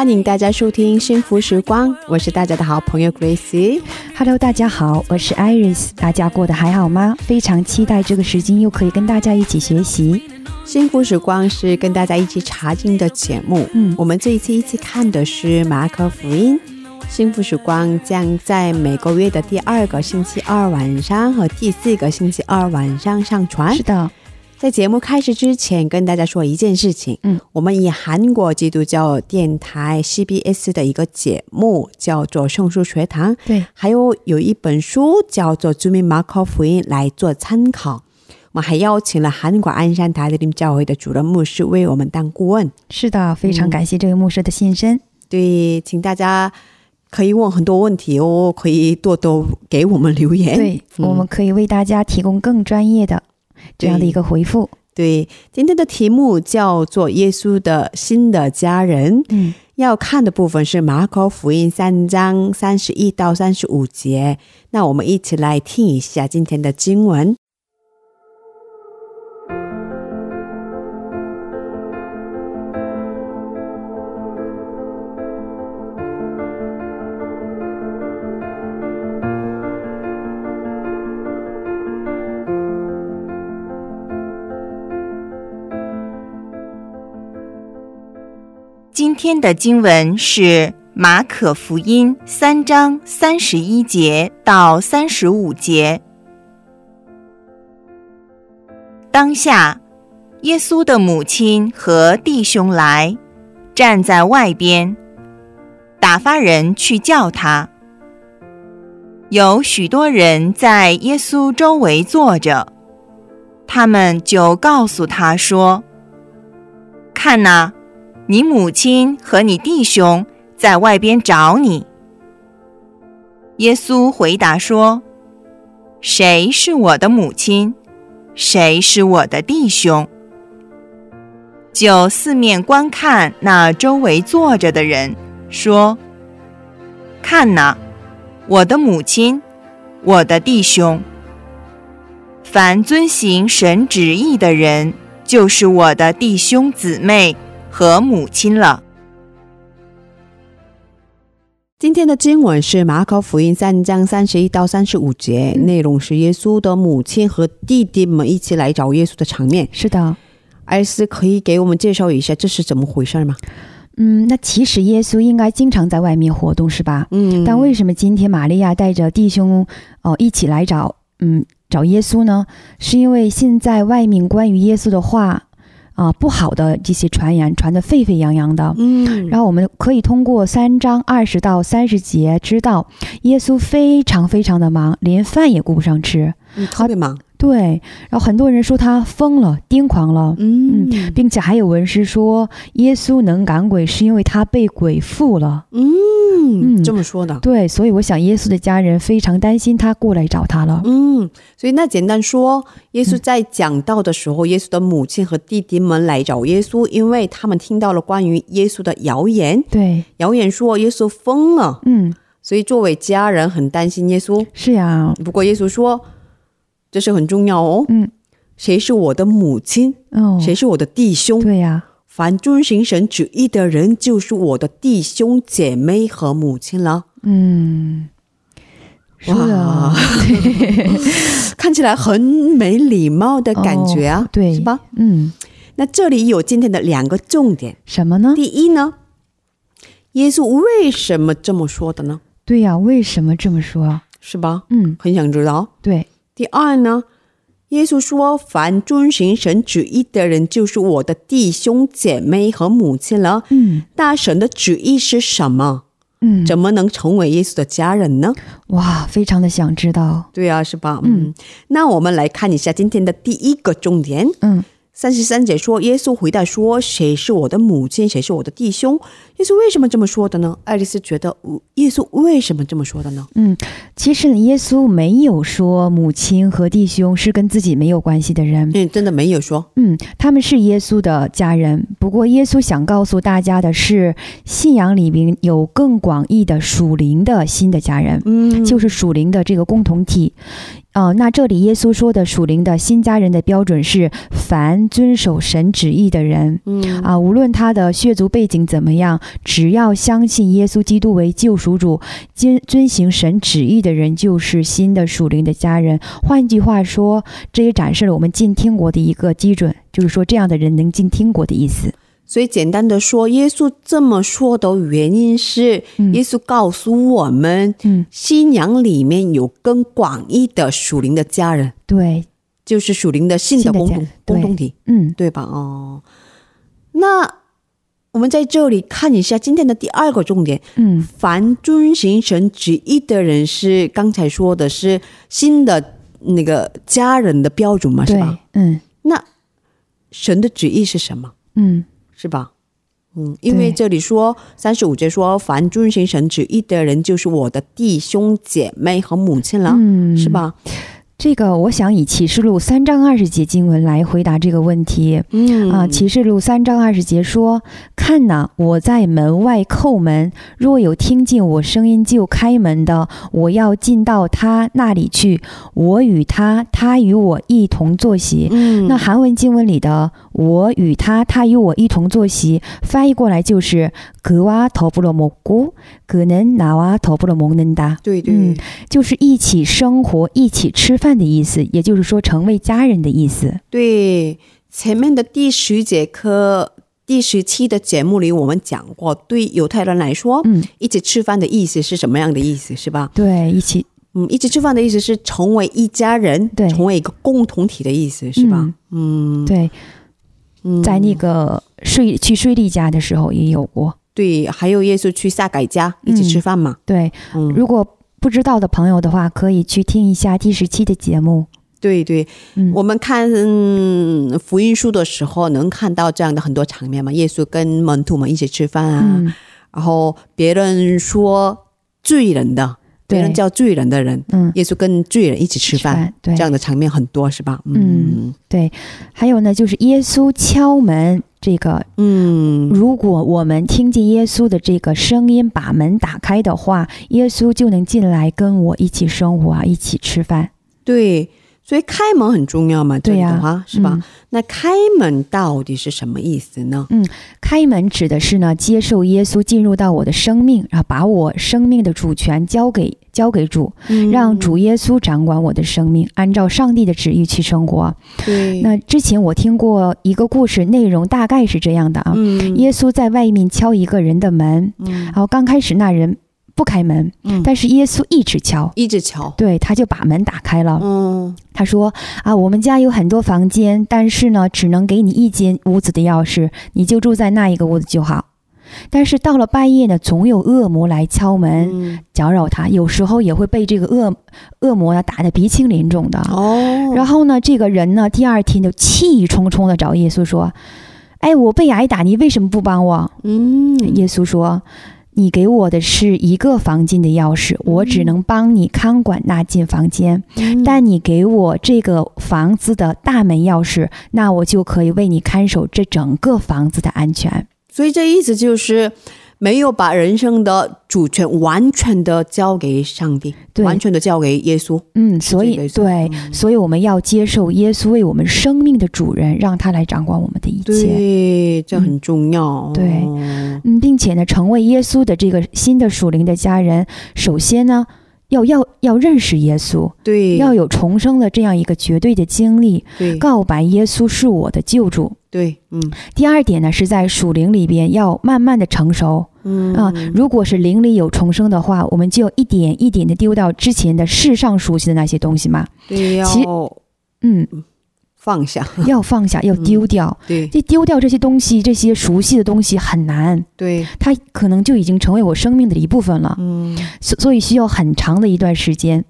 欢迎大家收听幸福时光，我是大家的好朋友 Gracie。Hello，大家好，我是 Iris，大家过得还好吗？非常期待这个时间又可以跟大家一起学习。幸福时光是跟大家一起查经的节目。嗯我们这一次一起看的是马可福音。幸福时光将在每个月的第二个星期二晚上和第四个星期二晚上上传是。的，在节目开始之前，跟大家说一件事情。嗯，我们以韩国基督教电台 CBS 的一个节目叫做《圣书学堂》，对，还有有一本书叫做《주민马可福音》来做参考。我们还邀请了韩国鞍山台德林教会的主任牧师为我们当顾问。是的，非常感谢这位牧师的献身。对，请大家可以问很多问题哦，可以多多给我们留言。对，嗯我们可以为大家提供更专业的这样的一个回复。对，今天的题目叫做《耶稣的新的家人》。嗯，要看的部分是马可福音三章三十一到三十五节。那我们一起来听一下今天的经文。天的经文是马可福音三章三十一节到三十五节。当下，耶稣的母亲和弟兄来，站在外边，打发人去叫他。有许多人在耶稣周围坐着，他们就告诉他说：“看哪。”你母亲和你弟兄在外边找你。耶稣回答说：“谁是我的母亲？谁是我的弟兄？”就四面观看那周围坐着的人，说：“看哪，我的母亲，我的弟兄。凡遵行神旨意的人，就是我的弟兄姊妹。”和母亲了。今天的经文是马可福音三章三十一到三十五节，内容是耶稣的母亲和弟弟们一起来找耶稣的场面。是的，艾斯可以给我们介绍一下这是怎么回事吗？嗯，那其实耶稣应该经常在外面活动，是吧？嗯但为什么今天玛利亚带着弟兄哦、一起来找嗯找耶稣呢？是因为现在外面关于耶稣的话啊、不好的这些传言传得沸沸扬扬的。嗯然后我们可以通过三章二十到三十节知道，耶稣非常非常的忙，连饭也顾不上吃。嗯特别忙，对，然后很多人说他疯了、癫狂了，嗯。并且还有文士说耶稣能赶鬼是因为他被鬼附了。嗯嗯。这么说的，对，所以我想耶稣的家人非常担心他过来找他了。嗯，所以那简单说，耶稣在讲道的时候，耶稣的母亲和弟弟们来找耶稣，因为他们听到了关于耶稣的谣言，对，谣言说耶稣疯了，嗯，所以作为家人很担心耶稣。是呀，不过耶稣说，这是很重要哦，嗯，谁是我的母亲，哦，谁是我的弟兄？对呀，凡遵行神旨意的人，就是我的弟兄姐妹和母亲了。嗯，是的哇，看起来很没礼貌的感觉啊，哦对是吧？嗯，那这里有今天的两个重点。什么呢？第一呢，耶稣为什么这么说的呢？对呀，为什么这么说？是吧？嗯，很想知道。对，第二呢，耶稣说：“凡遵循神旨意的人，就是我的弟兄姐妹和母亲了。嗯大神的旨意是什么？嗯，怎么能成为耶稣的家人呢？哇，非常的想知道。对啊，是吧？嗯，那我们来看一下今天的第一个重点。嗯三十三节说，耶稣回答说：“谁是我的母亲，谁是我的弟兄？”耶稣为什么这么说的呢？爱丽丝觉得，呃耶稣为什么这么说的呢？嗯，其实呢，耶稣没有说母亲和弟兄是跟自己没有关系的人。嗯，真的没有说。嗯，他们是耶稣的家人。不过，耶稣想告诉大家的是，信仰里面有更广义的属灵的新的家人，嗯，就是属灵的这个共同体。哦、那这里耶稣说的属灵的新家人的标准是，凡遵守神旨意的人。嗯啊，无论他的血族背景怎么样，只要相信耶稣基督为救赎主，遵遵行神旨意的人，就是新的属灵的家人。换句话说，这也展示了我们进天国的一个基准，就是说这样的人能进天国的意思。所以简单的说，耶稣这么说的原因是，嗯。耶稣告诉我们，嗯，信仰里面有更广义的属灵的家人，对，就是属灵的信的共同共同体，嗯。对吧？哦，那我们在这里看一下今天的第二个重点：嗯。凡遵行神旨意的人，是刚才说的是新的那个家人的标准嘛，是吧？，嗯。那神的旨意是什么？嗯是吧？嗯，因为这里说三十五节说，凡遵行神旨意的人，就是我的弟兄姐妹和母亲了，嗯，是？吧？这个我想以启示录三章二十节经文来回答这个问题。嗯啊，启示录三章二十节说：“看哪，我在门外叩门，若有听见我声音就开门的，我要进到他那里去，我与他，他与我一同坐席。嗯那韩文经文里的“我与他，他与我一同坐席”，翻译过来就是“格娃托布罗摩古，格能纳娃托布罗蒙能达。对对，嗯，就是一起生活、一起吃饭的意思，也就是说成为家人的意思。对，前面的第十节课、第十期的节目里，我们讲过，对犹太人来说，嗯，一起吃饭的意思是什么样的意思？是吧？对，一起，嗯，一起吃饭的意思是成为一家人，对，成为一个共同体的意思，是吧？嗯，对。嗯，在那个税去税利家的时候也有过。对，还有耶稣去撒改家一起吃饭嘛，对，嗯，如果不知道的朋友的话，可以去听一下第十期的节目。对对，嗯，我们看、嗯、福音书的时候，能看到这样的很多场面嘛。耶稣跟门徒们一起吃饭啊，嗯。然后别人说罪人的，对。别人叫罪人的人，嗯，耶稣跟罪人一起吃饭，对。这样的场面很多，是吧？嗯对，还有呢，就是耶稣敲门这个。嗯如果我们听见耶稣的这个声音，把门打开的话，耶稣就能进来跟我一起生活啊，一起吃饭。对。所以开门很重要嘛，对呀是吧、嗯。那开门到底是什么意思呢？嗯开门指的是呢，接受耶稣进入到我的生命，然后把我生命的主权交给交给主，嗯。让主耶稣掌管我的生命，按照上帝的旨意去生活。对，那之前我听过一个故事，内容大概是这样的啊：嗯。耶稣在外面敲一个人的门，嗯。然后刚开始那人不开门，嗯但是耶稣一直敲，一直敲，对，他就把门打开了。嗯他说：“啊，我们家有很多房间，但是呢，只能给你一间屋子的钥匙，你就住在那一个屋子就好。但是到了半夜呢，总有恶魔来敲门嗯搅扰他，有时候也会被这个恶恶魔呢打得鼻青脸肿的。哦，然后呢，这个人呢，第二天就气冲冲的找耶稣说：‘哎，我被挨打，你为什么不帮我？’嗯耶稣说。”你给我的是一个房间的钥匙，我只能帮你看管那间房间。嗯但你给我这个房子的大门钥匙，那我就可以为你看守这整个房子的安全。所以这意思就是没有把人生的主权完全的交给上帝，对完全的交给耶稣。嗯，所以对，嗯所以我们要接受耶稣为我们生命的主人，让他来掌管我们的一切。对，这很重要。对哦嗯，并且呢，成为耶稣的这个新的属灵的家人，首先呢，要要要认识耶稣，对，要有重生的这样一个绝对的经历，对告白耶稣是我的救主。对，嗯。第二点呢，是在属灵里边要慢慢的成熟。嗯。啊，如果是灵里有重生的话，我们就一点一点的丢掉之前的世上熟悉的那些东西嘛。对，要嗯，放下，要放下，要丢掉。对。这丢掉这些东西，这些熟悉的东西很难，对，它可能就已经成为我生命的一部分了，嗯。所所以需要很长的一段时间，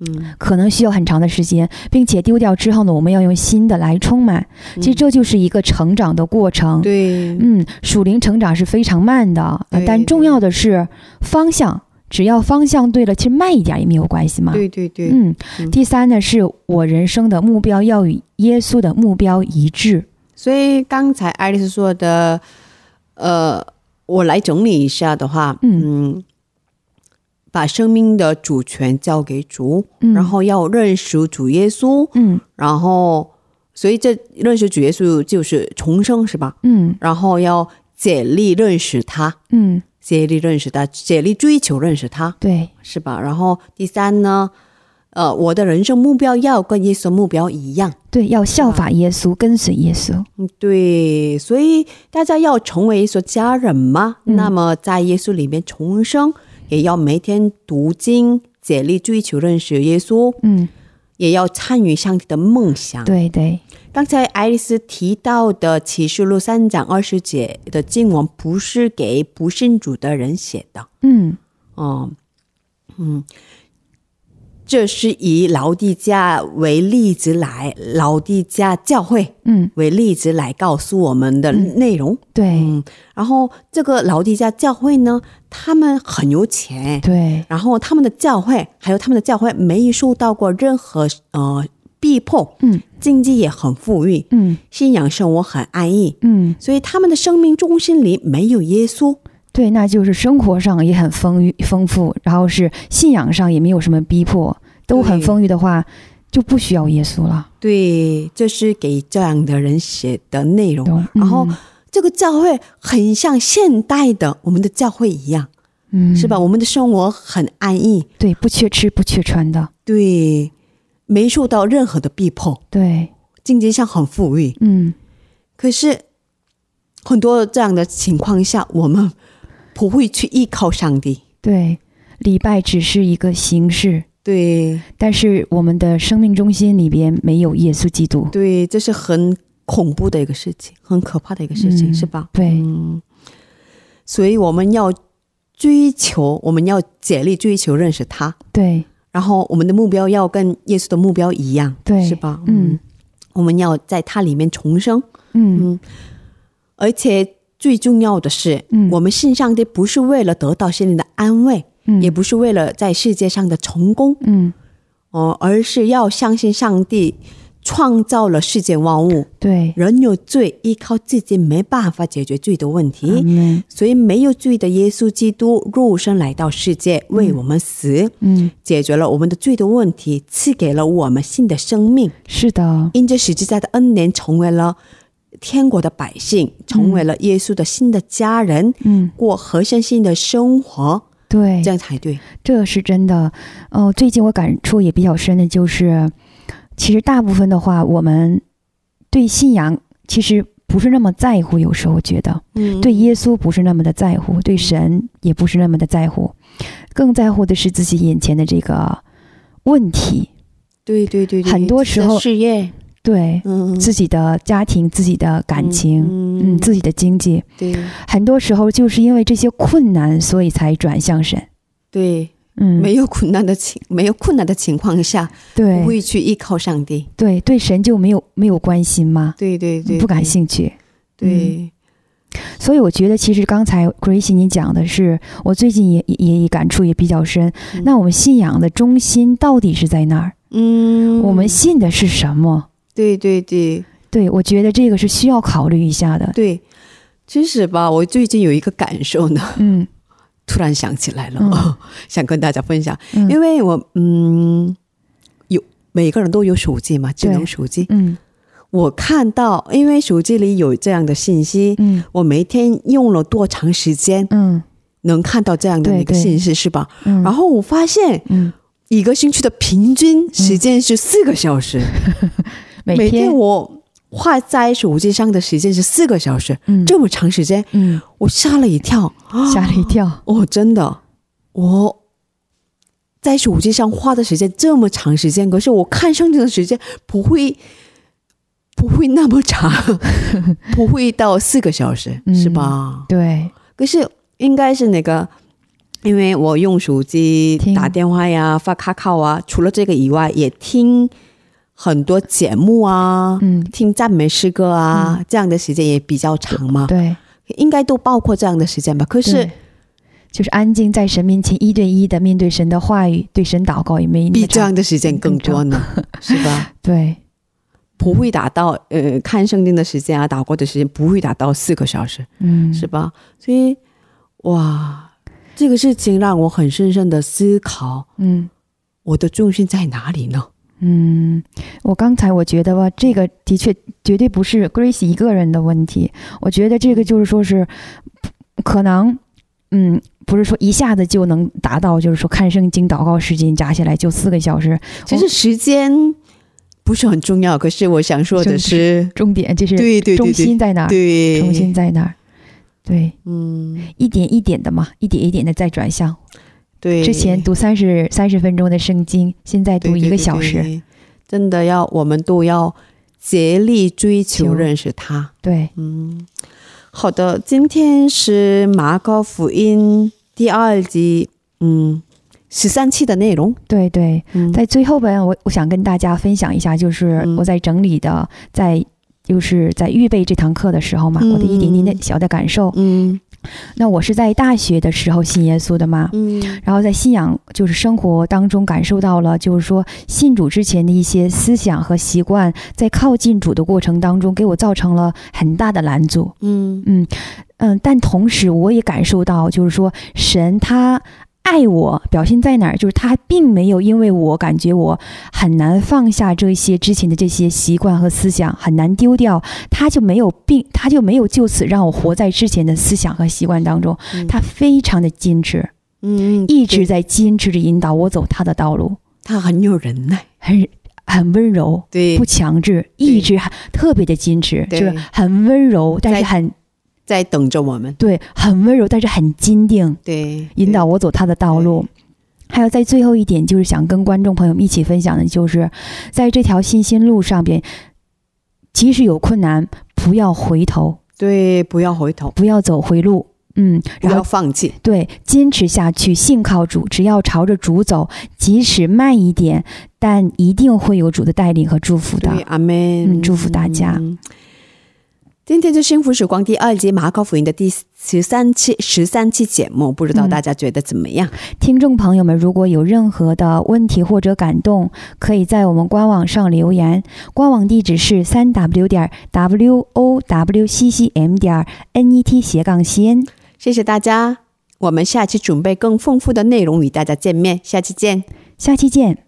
嗯，可能需要很长的时间，并且丢掉之后呢，我们要用新的来充满。其实这就是一个成长的过程。嗯对，嗯，属灵成长是非常慢的，但重要的是方向。只要方向对了，其实慢一点也没有关系嘛。对对对，嗯，嗯第三呢，是我人生的目标要与耶稣的目标一致。所以刚才爱丽丝说的，呃，我来整理一下的话，嗯嗯，把生命的主权交给主，嗯，然后要认识主耶稣，嗯然后，所以这认识主耶稣就是重生，是吧？嗯然后要竭力认识他，嗯，竭力认识他，竭力追求认识他，对，是吧？然后第三呢，呃，我的人生目标要跟耶稣目标一样。对，要效法耶稣，跟随耶稣。嗯，对，所以大家要成为说家人嘛，嗯那么在耶稣里面重生，也要每天读经，竭力追求认识耶稣，嗯，也要参与上帝的梦想。对对，刚才爱丽丝提到的启示录三章二十节的经文，不是给不信主的人写的，嗯哦，嗯。这是以老地家为例子来，老地家教会嗯，为例子来告诉我们的内容。对。嗯，然后这个老地家教会呢，他们很有钱，对，然后他们的教会还有他们的教会没有受到过任何呃逼迫，嗯。经济也很富裕，嗯。信仰生活很安逸，嗯，所以他们的生命中心里没有耶稣。对，那就是生活上也很丰裕丰富，然后是信仰上也没有什么逼迫，都很丰裕的话，就不需要耶稣了。对，这是给这样的人写的内容。懂？然后嗯这个教会很像现代的我们的教会一样，嗯，是吧？？我们的生活很安逸，对，不缺吃不缺穿的。对，没受到任何的逼迫，对，经济上很富裕。嗯，可是很多这样的情况下，我们不会去依靠上帝。对，礼拜只是一个形式，对。但是我们的生命中心里边没有耶稣基督。对，这是很恐怖的一个事情，很可怕的一个事情，嗯是吧？对。嗯，所以我们要追求，我们要竭力追求认识他，对。然后我们的目标要跟耶稣的目标一样，对是吧？嗯，我们要在他里面重生，嗯。嗯，而且最重要的是，嗯。我们信上帝不是为了得到心灵的安慰，嗯，也不是为了在世界上的成功嗯，哦，而是要相信上帝创造了世界万物，对，人有罪，依靠自己没办法解决罪的问题，嗯所以没有罪的耶稣基督肉身来到世界为我们死，嗯，解决了我们的罪的问题，赐给了我们新的生命。是的，因着十字架的恩典，成为了天国的百姓，成为了耶稣的新的家人，嗯，过和谐性的生活，对。这，样才对。这是真的。哦、最近我感触也比较深的就是，其实大部分的话，我们对信仰其实不是那么在乎，有时候觉得。嗯。对耶稣不是那么的在乎，对神也不是那么的在乎，更在乎的是自己眼前的这个问题，对对对对，很多时候事业，对嗯，自己的家庭、自己的感情。嗯，嗯自己的经济，对很多时候就是因为这些困难，所以才转向神。对，嗯，没有困难的情，没有困难的情况下，对不会去依靠上帝。对对，神就没有没有关心吗？对对对，不感兴趣。对。所以我觉得，其实刚才 Grace 你讲的是，我最近也也也感触也比较深。嗯那我们信仰的中心到底是在哪儿？嗯，我们信的是什么？对对对。对，我觉得这个是需要考虑一下的。对，其实吧，我最近有一个感受呢，嗯。突然想起来了，嗯。想跟大家分享，嗯。因为我嗯，有每个人都有手机嘛，智能手机，嗯。我看到，因为手机里有这样的信息，嗯。我每天用了多长时间，嗯能看到这样的对对那个信息是吧？嗯，然后我发现嗯，一个星期的平均时间是四个小时，每 每天天我花在手机上的时间是四个小时，嗯。这么长时间，嗯。我吓了一跳，吓了一跳。哦，真的，我在手机上花的时间这么长时间，可是我看圣经的时间不会不会那么长，不会到四个小时，嗯是吧？对，可是应该是那个，因为我用手机打电话呀、发卡卡啊，除了这个以外，也听很多节目啊，嗯，听赞美诗歌啊，这样的时间也比较长嘛，对，应该都包括这样的时间吧。可是就是安静在神面前一对一的面对神的话语，对神祷告也没那比这样的时间更多呢，是吧？对，不会达到呃看圣经的时间啊，祷告的时间不会达到四个小时，嗯，是吧？所以哇，这个事情让我很深深的思考，嗯。我的重心在哪里呢？嗯，我刚才我觉得吧，这个的确绝对不是 Grace 一个人的问题。我觉得这个就是说是可能，嗯，不是说一下子就能达到，就是说看圣经祷告时间加起来就四个小时。其实时间不是很重要，可是我想说的是，重点就是对对中对对心在哪儿？对，中心在哪儿？对，嗯，一点一点的嘛，一点一点的在转向。对，之前读三十三十分钟的圣经，现在读一个小时。对对。对对真的要我们都要竭力追求求认识他。对，嗯，好的，今天是马可福音第二集，嗯，十三期的内容。对对，嗯，在最后边，我我想跟大家分享一下，就是嗯。我在整理的，在就是在预备这堂课的时候嘛，嗯。我的一点点的小的感受。嗯那我是在大学的时候信耶稣的嘛，嗯。然后在信仰就是生活当中感受到了，就是说信主之前的一些思想和习惯，在靠近主的过程当中，给我造成了很大的拦阻。嗯。嗯嗯，但同时我也感受到，就是说神他爱我表现在哪儿，就是他并没有因为我感觉我很难放下这些之前的这些习惯和思想，很难丢掉，他就没有并他就没有就此让我活在之前的思想和习惯当中，嗯。他非常的坚持，嗯，一直在坚持着引导我走他的道路，他很有忍耐，很很温柔。对。不，强制，一直很特别的坚持，就对是很温柔，但是很在等着我们。对，很温柔，但是很坚定，对，引导我走他的道路。还有在最后一点，就是想跟观众朋友们一起分享的，就是在这条信心路上边，即使有困难，不要回头，对，不要回头，不要走回路，嗯，然后放弃。对，坚持下去，信靠主，只要朝着主走，即使慢一点，但一定会有主的带领和祝福的。对，阿门。嗯祝福大家嗯今天是幸福时光第二集马可福音的第十三期十三期节目，不知道嗯大家觉得怎么样？听众朋友们，如果有任何的问题或者感动，可以在我们官网上留言，官网地址是三 w 点 w o w c c m 点 n e t 斜杠 c n。谢谢大家，我们下期准备更丰富的内容与大家见面，下期见。下期见。